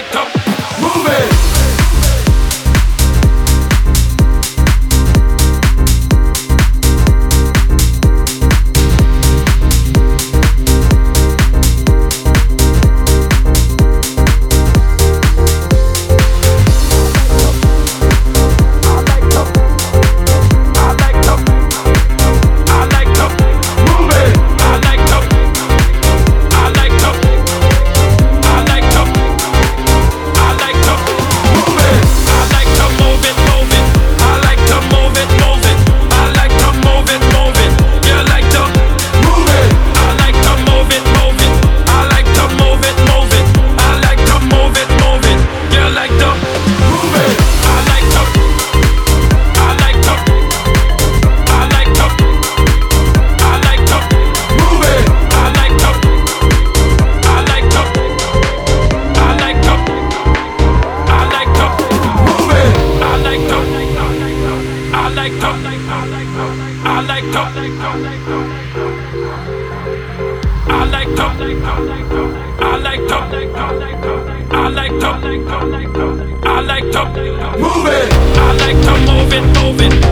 like to move it. You like to move it. I like to move it, move it,